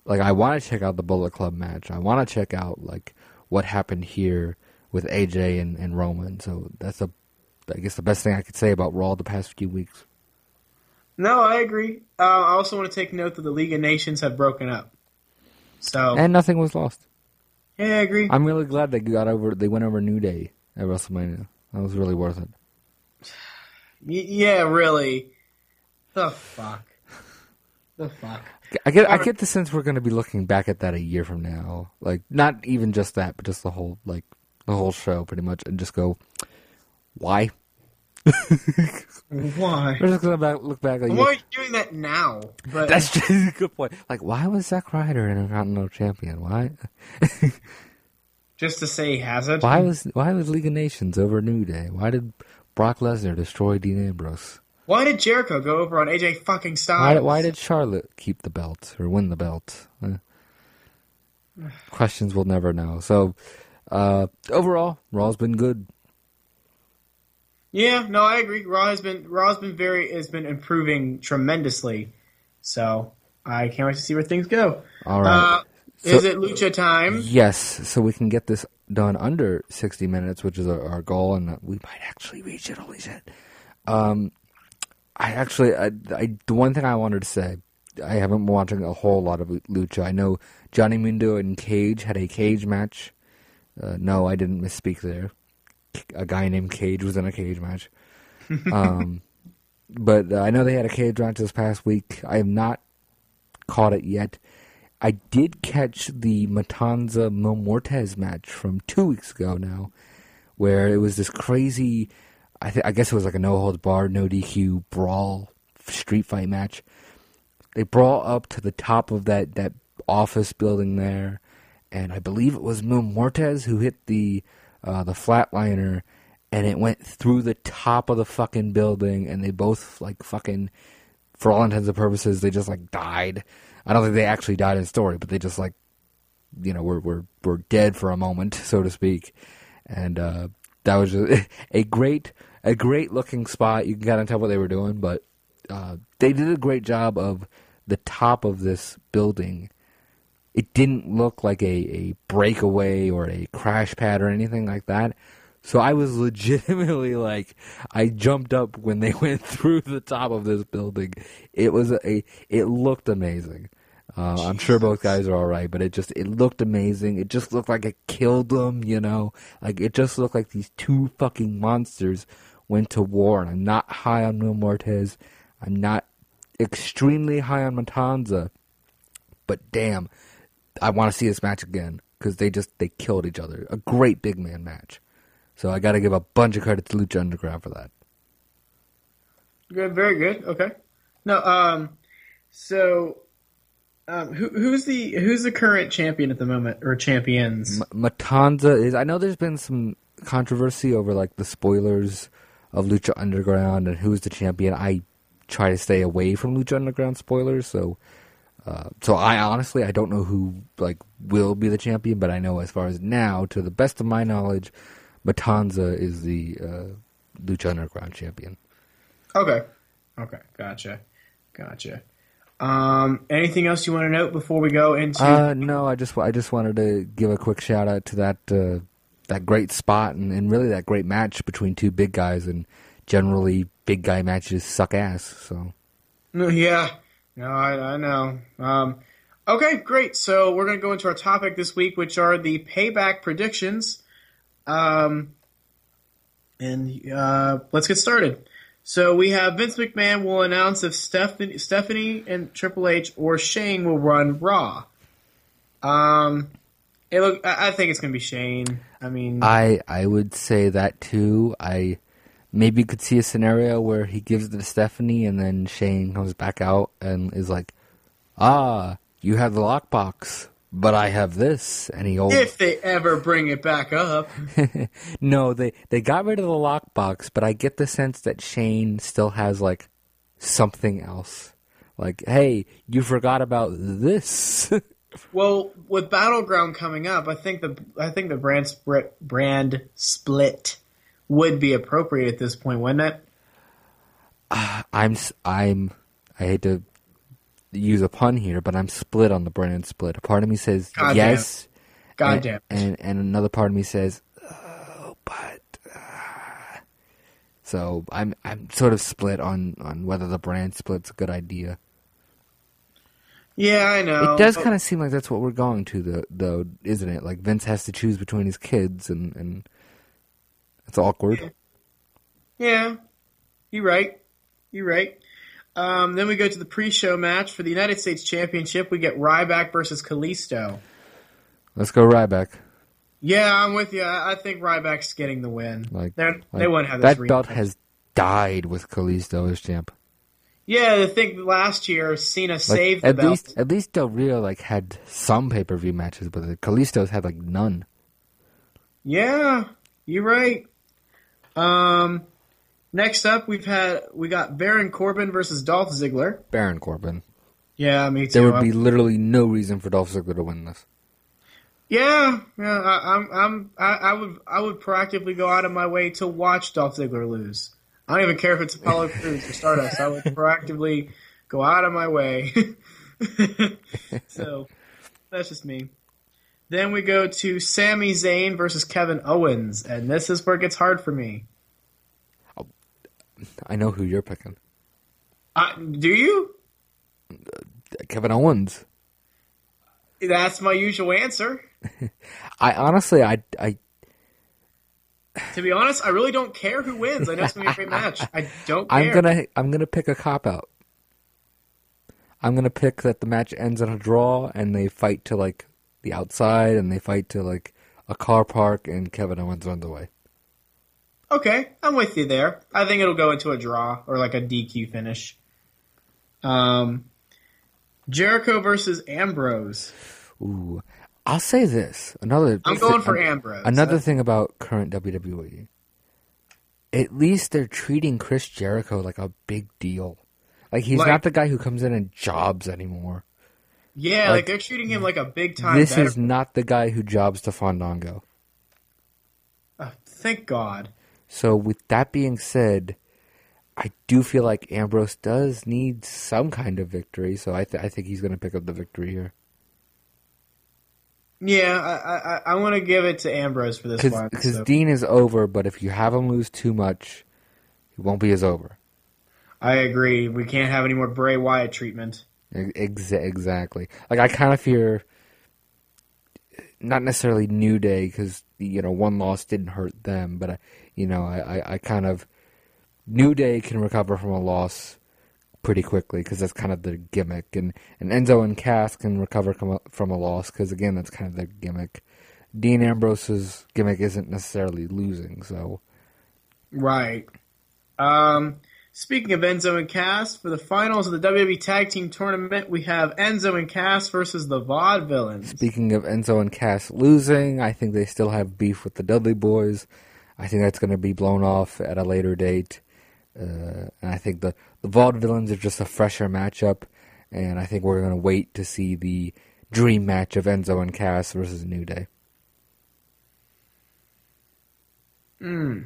like I want to check out the Bullet Club match. I want to check out like what happened here with AJ and, and Roman. So that's a I guess the best thing I could say about Raw the past few weeks. No, I agree. Uh, I also want to take note that the League of Nations have broken up. So, And nothing was lost. yeah, I agree. I'm really glad they got over they went over New Day at WrestleMania. That was really worth it. Y- yeah, really. The fuck. The fuck. I get I get the sense we're going to be looking back at that a year from now. Like not even just that, but just the whole like the whole show pretty much and just go why? Why? We're just going to look back. Why are you doing that now? But That's just a good point. Like, why was Zack Ryder an Intercontinental Champion? Why? just to say he hasn't. Why was why was League of Nations over New Day? Why did Brock Lesnar destroy Dean Ambrose? Why did Jericho go over on AJ fucking Why, Styles? why did Charlotte keep the belt or win the belt? Questions we'll never know. So, uh, overall, Raw's been good. Yeah, no, I agree. Raw has been Raw has been very has been improving tremendously. So I can't wait to see where things go. All right. Uh, is it lucha time? Yes, so we can get this done under 60 minutes, which is our, our goal, and we might actually reach it. Holy shit. Um, I actually, I, I, the one thing I wanted to say, I haven't been watching a whole lot of Lucha. I know Johnny Mundo and Cage had a cage match. Uh, no, I didn't misspeak there. A guy named Cage was in a cage match. um, but uh, I know they had a cage match this past week. I have not caught it yet. I did catch the Matanza Mil Muertes match from two weeks ago now, where it was this crazy. I, th- I guess it was like a no holds barred, no DQ brawl street fight match. They brawl up to the top of that that office building there, and I believe it was Mil Muertes who hit the uh, the flatliner, and it went through the top of the fucking building, and they both like fucking, for all intents and purposes, they just like died. I don't think they actually died in the story, but they just like, you know, were were were dead for a moment, so to speak, and uh, that was just a great a great looking spot. You can kind of tell what they were doing, but uh, they did a great job of the top of this building. It didn't look like a, a breakaway or a crash pad or anything like that. So I was legitimately like, I jumped up when they went through the top of this building. It was a, it looked amazing. Uh, I'm sure both guys are all right, but it just it looked amazing. It just looked like it killed them, you know. Like it just looked like these two fucking monsters went to war. And I'm not high on Mil Muertes. I'm not extremely high on Matanza, but damn, I want to see this match again because they just they killed each other. A great big man match. So I got to give a bunch of credit to Lucha Underground for that. Good, very good. Okay. No, um, so um, who, who's the who's the current champion at the moment or champions? M- Matanza is. I know there's been some controversy over like the spoilers of Lucha Underground and who's the champion. I try to stay away from Lucha Underground spoilers, so uh, so I honestly I don't know who like will be the champion, but I know as far as now, to the best of my knowledge, Matanza is the uh, Lucha Underground champion. Okay. Okay. Gotcha. Gotcha. Um, anything else you want to note before we go into? Uh, no, I just I just wanted to give a quick shout out to that uh, that great spot and, and really that great match between two big guys and generally big guy matches suck ass. So yeah. No, I, I know. Um, okay, great. So we're going to go into our topic this week, which are the payback predictions. Um, and uh, let's get started. So we have Vince McMahon will announce if Stephanie, Stephanie and Triple H or Shane will run Raw. Um, it look, I I think it's going to be Shane. I mean, I I would say that too. I maybe you could see a scenario where he gives it to Stephanie and then Shane comes back out and is like, "Ah, you have the lockbox, but I have this," and he holds. if they ever bring it back up. no, they they got rid of the lockbox, but I get the sense that Shane still has like something else. Like, hey, you forgot about this. Well, with Battleground coming up, I think the I think the brand split brand split would be appropriate at this point, wouldn't it? I'm I'm I hate to use a pun here, but I'm split on the brand split. A part of me says God damn. yes, God and, damn. and and another part of me says, oh, but. uh." So I'm I'm sort of split on, on whether the brand split's a good idea. Yeah, I know. it does but- kind of seem like that's what we're going to, though, though, isn't it? Like Vince has to choose between his kids, and and it's awkward. Yeah, you're right. You're right. Um, then we go to the pre-show match for the United States Championship. We get Ryback versus Kalisto. Let's go Ryback. Yeah, I'm with you. I think Ryback's getting the win. Like, They're, they like, won't have this that belt has died with Kalisto as champ. Yeah, I think last year Cena Like, saved the at belt. least at least Del Rio like had some pay per view matches, but the Kalisto's had like none. Yeah, you're right. Um, next up, we've had we got Baron Corbin versus Dolph Ziggler. Baron Corbin. Yeah, me too. There would I'm- be literally no reason for Dolph Ziggler to win this. Yeah, yeah. I, I'm, I'm, I, I would, I would proactively go out of my way to watch Dolph Ziggler lose. I don't even care if it's Apollo Crews or Stardust. I would proactively go out of my way. so that's just me. Then we go to Sami Zayn versus Kevin Owens, and this is where it gets hard for me. I know who you're picking. Uh, do you? Kevin Owens. That's my usual answer. I honestly, I, I, To be honest, I really don't care who wins. I know it's gonna be a great match. I don't care. I'm gonna, I'm gonna pick a cop out. I'm gonna pick that the match ends in a draw and they fight to like the outside and they fight to like a car park and Kevin Owens runs away. Okay, I'm with you there. I think it'll go into a draw or like a DQ finish. Um, Jericho versus Ambrose. Ooh, I'll say this. Another. I'm going for Ambrose. Another thing about current WWE. At least they're treating Chris Jericho like a big deal. Like he's Like- not the guy who comes in and jobs anymore. Yeah, like, like, they're treating him like a big time. This veteran. is not the guy who jobs to Fandango. Oh, thank God. So with that being said, I do feel like Ambrose does need some kind of victory. So I, th- I think he's going to pick up the victory here Yeah, I I, I want to give it to Ambrose for this one. because so- Dean is over. But if you have him lose too much, he won't be as over. I agree. We can't have any more Bray Wyatt treatment. Ex- exactly. Like I kind of fear, not necessarily New Day because you know one loss didn't hurt them, but I, you know I, I, I kind of New Day can recover from a loss pretty quickly because that's kind of their gimmick. And, and Enzo and Cass can recover from a loss because, again, that's kind of their gimmick. Dean Ambrose's gimmick isn't necessarily losing, so. Right. Um, speaking of Enzo and Cass, for the finals of the WWE Tag Team Tournament, we have Enzo and Cass versus the Vaudevillains. Speaking of Enzo and Cass losing, I think they still have beef with the Dudley Boys. I think that's going to be blown off at a later date. Uh, and I think the, the Vaudevillains are just a fresher matchup. And I think we're going to wait to see the dream match of Enzo and Cass versus New Day. Hmm.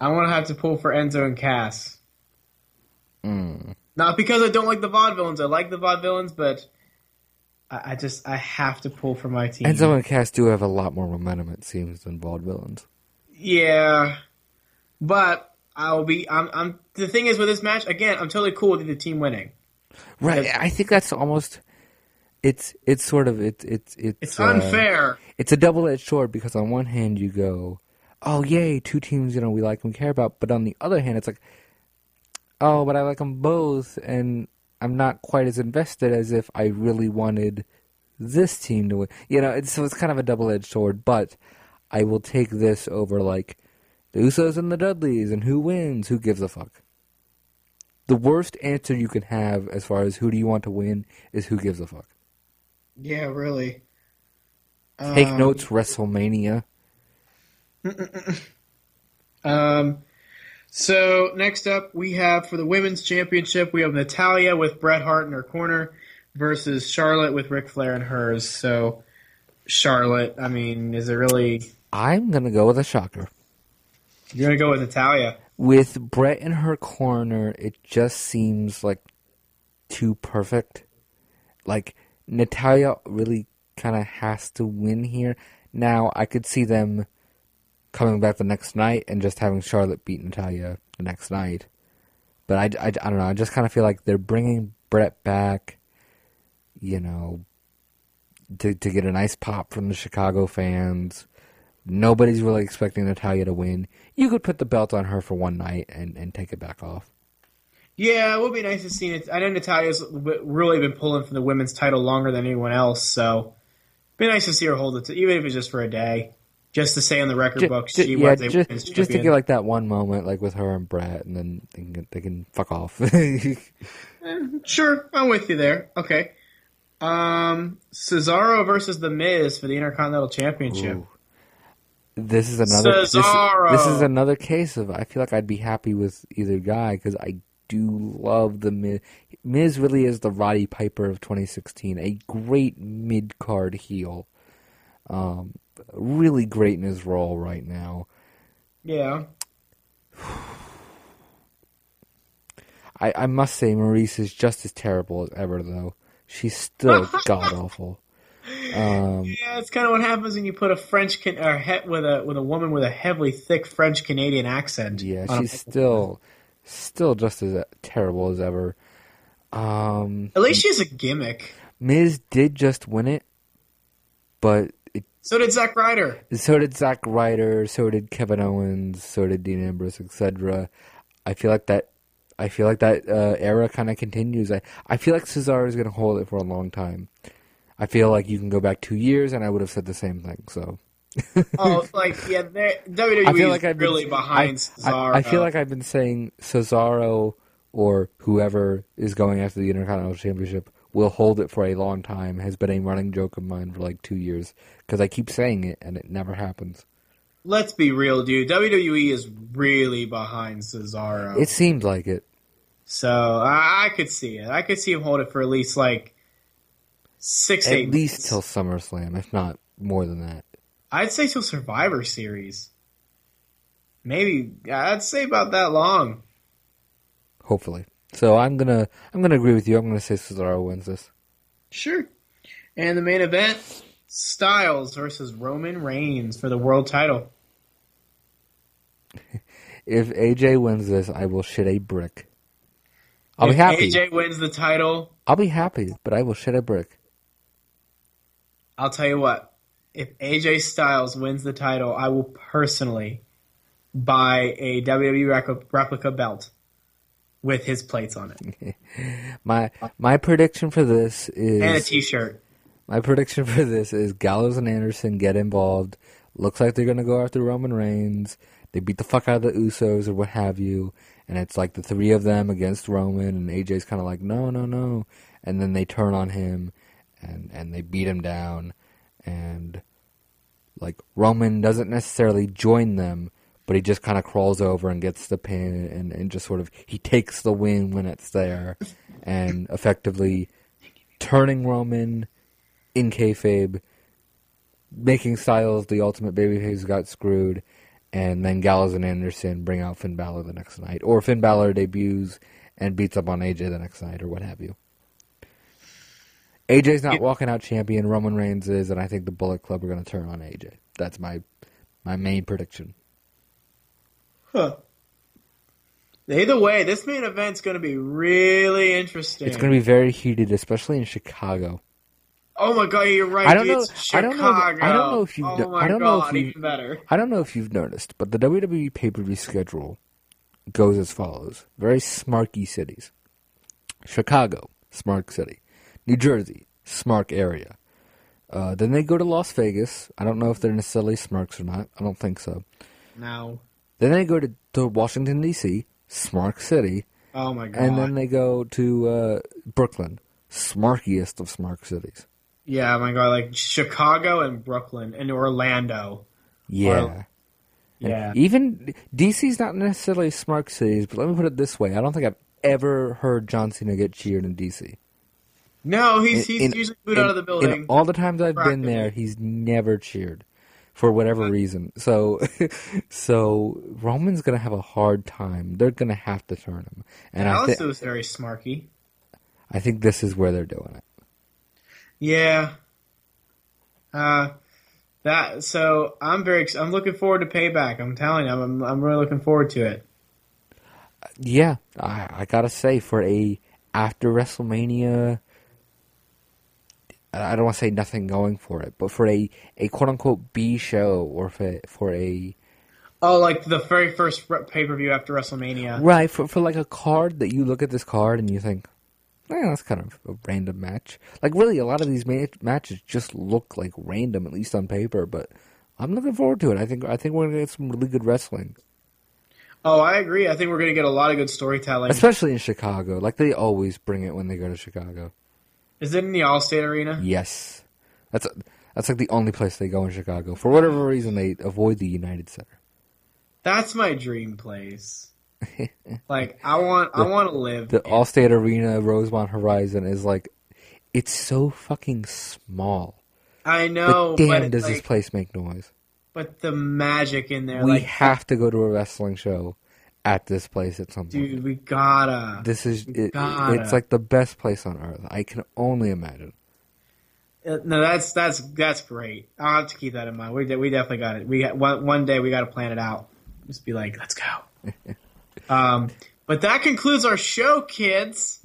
I want to have to pull for Enzo and Cass. Mm. Not because I don't like the Vaudevillains. I like the Vaudevillains, but I, I, just I have to pull for my team. Enzo and Cass do have a lot more momentum, it seems, than Vaudevillains. Yeah, but I'll be. I'm. I'm. The thing is with this match, again, I'm totally cool with the team winning. Right. Because I think that's almost. It's it's sort of it's it's it's, it's unfair. Uh, it's a double edged sword because on one hand you go, oh yay, two teams you know we like and care about, but on the other hand it's like, oh, but I like them both, and I'm not quite as invested as if I really wanted this team to win. You know, it's, so it's kind of a double edged sword, but I will take this over like the Usos and the Dudleys and who wins, who gives a fuck. The worst answer you can have as far as who do you want to win is who gives a fuck. Yeah, really. Take um, notes, WrestleMania. Um, so next up, we have for the women's championship, we have Natalya with Bret Hart in her corner versus Charlotte with Ric Flair in hers. So Charlotte, I mean, is it really? I'm gonna go with a shocker. You're gonna go with Natalya With Bret in her corner, it just seems like too perfect. Like Natalya really kind of has to win here. Now, I could see them coming back the next night and just having Charlotte beat Natalya the next night. But I, I, I don't know. I just kind of feel like they're bringing Bret back, you know, to to get a nice pop from the Chicago fans. Nobody's really expecting Natalya to win. You could put the belt on her for one night and, and take it back off. Yeah, it would be nice to see it. I know Natalya's really been pulling for the women's title longer than anyone else, so it'd be nice to see her hold it, even if it's just for a day, just to say on the record just, books she yeah, was a just, just to get like that one moment, like with her and Bret, and then they can, they can fuck off. eh, sure, I'm with you there. Okay, um, Cesaro versus The Miz for the Intercontinental Championship. Ooh. This is another this, this, is another case of I feel like I'd be happy with either guy because I do love the Miz. Miz really is the Roddy Piper of 2016, a great mid card heel. Um, really great in his role right now. Yeah. I, I must say, Maryse is just as terrible as ever, though. She's still god awful. Um, yeah, it's kind of what happens when you put a French can, or he, with a with a woman with a heavily thick French Canadian accent. Yeah, she's still still just as terrible as ever. Um, At least she has a gimmick. Miz did just win it, but so did Zack Ryder. So did Zack Ryder. So did Kevin Owens. So did Dean Ambrose, etc. I feel like that. I feel like that uh, era kind of continues. I I feel like Cesaro is going to hold it for a long time. I feel like you can go back two years, and I would have said the same thing. So oh, like yeah, WWE I feel like I've really been, behind I, Cesaro. I, I, feel like I've been saying Cesaro or whoever is going after the Intercontinental Championship will hold it for a long time. Has been a running joke of mine for like two years because I keep saying it and it never happens. Let's be real, dude. WWE is really behind Cesaro. It seemed like it. So I, I could see it. I could see him hold it for at least like six, at eight least months. till SummerSlam, if not more than that. I'd say till Survivor Series. Maybe I'd say about that long. Hopefully. So I'm gonna I'm gonna agree with you. I'm gonna say Cesaro wins this. Sure. And the main event: Styles versus Roman Reigns for the world title. if AJ wins this, I will shit a brick. I'll if be happy. If AJ wins the title. I'll be happy, but I will shit a brick. I'll tell you what if AJ Styles wins the title, I will personally buy a WWE replica belt with his plates on it My my prediction for this is and a T-shirt. My prediction for this is Gallows and Anderson get involved. Looks like they're gonna go after Roman Reigns. They beat the fuck out of the Usos or what have you, and it's like the three of them against Roman, and AJ's kind of like, no, no, no, and then they turn on him, and and they beat him down, and like Roman doesn't necessarily join them, but he just kind of crawls over and gets the pin, and and just sort of he takes the win when it's there, and effectively turning Roman in kayfabe, making Styles the ultimate babyface who got screwed, and then Gallows and Anderson bring out Finn Balor the next night, or Finn Balor debuts and beats up on AJ the next night, or what have you. AJ's not walking out champion. Roman Reigns is, and I think the Bullet Club are going to turn on AJ. That's my my main prediction. Huh. Either way, this main event's going to be really interesting. It's going to be very heated, especially in Chicago. Oh my god, you're right. I don't dude, know- It's I don't know if- Chicago. I don't know if you've Oh my I don't know if god, you- even better. I don't know if you've noticed, but the WWE pay per view schedule goes as follows: very smarky cities. Chicago, smart city. New Jersey, smart area. Uh, then they go to Las Vegas. I don't know if they're necessarily smarks or not. I don't think so. No. Then they go to, to Washington D.C., smart city, Oh my god. and then they go to uh, Brooklyn, smarkiest of smart cities. yeah, oh my god, like Chicago and Brooklyn and Orlando. Yeah. Yeah. Even DC's not necessarily smart cities, but let me put it this way: I don't think I've ever heard John Cena get cheered in DC. No, he's In- he's in- usually booed in- out of the building. In all the times I've been there, he's never cheered for whatever reason. So, so Roman's gonna have a hard time. They're gonna have to turn him, and I, Alice thi- was very smarky. I think this is where they're doing it. Yeah. Uh, that so I'm very I'm looking forward to payback. I'm telling you, I'm I'm really looking forward to it. Yeah, I, I gotta say for a after WrestleMania. I don't want to say nothing going for it, but for a, a quote unquote B show or for, for a Oh, like the very first pay per view after WrestleMania. Right, for for like a card that you look at this card and you think, eh, that's kind of a random match. Like really, a lot of these ma- matches just look like random, at least on paper. But I'm looking forward to it. I think I think we're gonna get some really good wrestling, Oh, I agree. I think we're gonna get a lot of good storytelling. especially in Chicago. Like they always bring it when they go to Chicago. Is it in the Allstate Arena? Yes, that's that's like the only place they go in Chicago. For whatever reason, they avoid the United Center. That's my dream place. like I want, I want to live. The in- Allstate Arena, Rosemont Horizon is like, it's so fucking small. I know, but damn, but does like, this place make noise? but the magic in there, we like, have to go to a wrestling show at this place at some point. dude, we gotta. this is it, gotta. it's like the best place on earth. I can only imagine. Uh, No, that's that's that's great. I'll have to keep that in mind. We de- we definitely got it. We got, one one day we got to plan it out. Just be like, let's go. um, but that concludes our show, kids.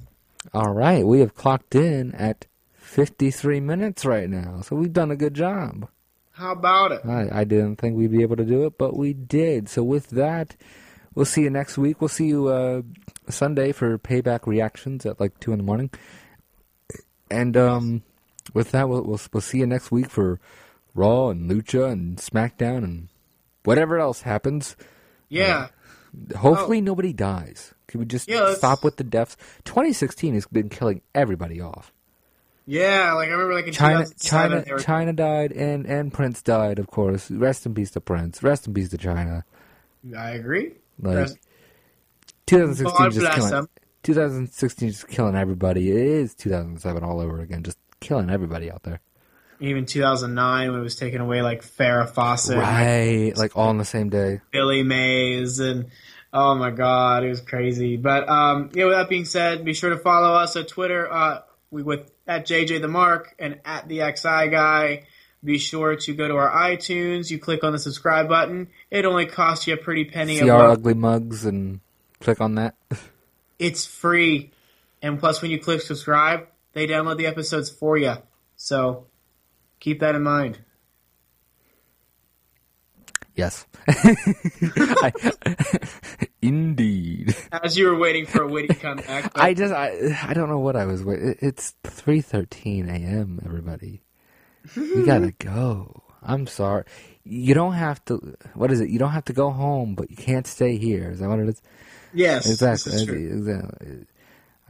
All right, we have clocked in at 53 minutes right now, so we've done a good job. How about it? I, I didn't think we'd be able to do it, but we did. So with that, we'll see you next week. We'll see you uh, Sunday for payback reactions at like two in the morning, and um, with that, we'll, we'll we'll see you next week for Raw and Lucha and SmackDown and whatever else happens. Yeah. Hopefully, nobody dies. Can we just Yeah, stop with the deaths? 2016 has been killing everybody off. Yeah, like I remember like in Chyna, Chyna, were- Chyna died, and and Prince died. Of course, rest in peace to Prince. Rest in peace to Chyna. I agree. Like Rest- 2016 God just killing. them. 2016 just killing everybody. It is 2007 all over again, just killing everybody out there. Even 2009 when it was taken away, like Farrah Fawcett, right, like all on the same day. Billy Mays, and oh my god, it was crazy. But um, yeah, with that being said, be sure to follow us on Twitter. Uh, we with at JJ the Mark and at the XI guy. Be sure to go to our iTunes. You click on the subscribe button. It only costs you a pretty penny. See a our month. ugly mugs and click on that. It's free, and plus, when you click subscribe, they download the episodes for you. So keep that in mind. Yes. I, indeed. As you were waiting for a witty comeback. I just I I don't know what I was waiting. It's three thirteen a.m. Everybody, we gotta go. I'm sorry. You don't have to. What is it? You don't have to go home, but you can't stay here. Is that what it is? yes, Exactly. This is true. exactly.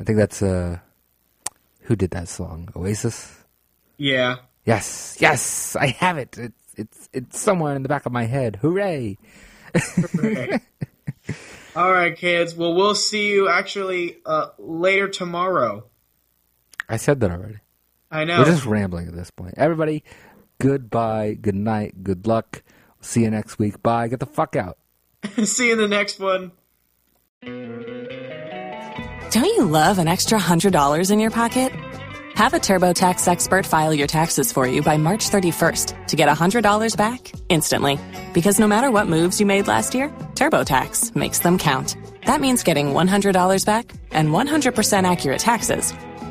I think that's uh, who did that song? Oasis. Yeah. Yes, yes, I have it. It's it's it's somewhere in the back of my head. Hooray! Right. All right, kids. Well, we'll see you actually uh, later tomorrow. I said that already. I know. We're just rambling at this point. Everybody, goodbye, good night, good luck. See you next week. Bye. Get the fuck out. see you in the next one. Don't you love an extra $100 in your pocket? Have a TurboTax expert file your taxes for you by March 31st to get $100 back instantly. Because no matter what moves you made last year, TurboTax makes them count. That means getting $100 back and 100% accurate taxes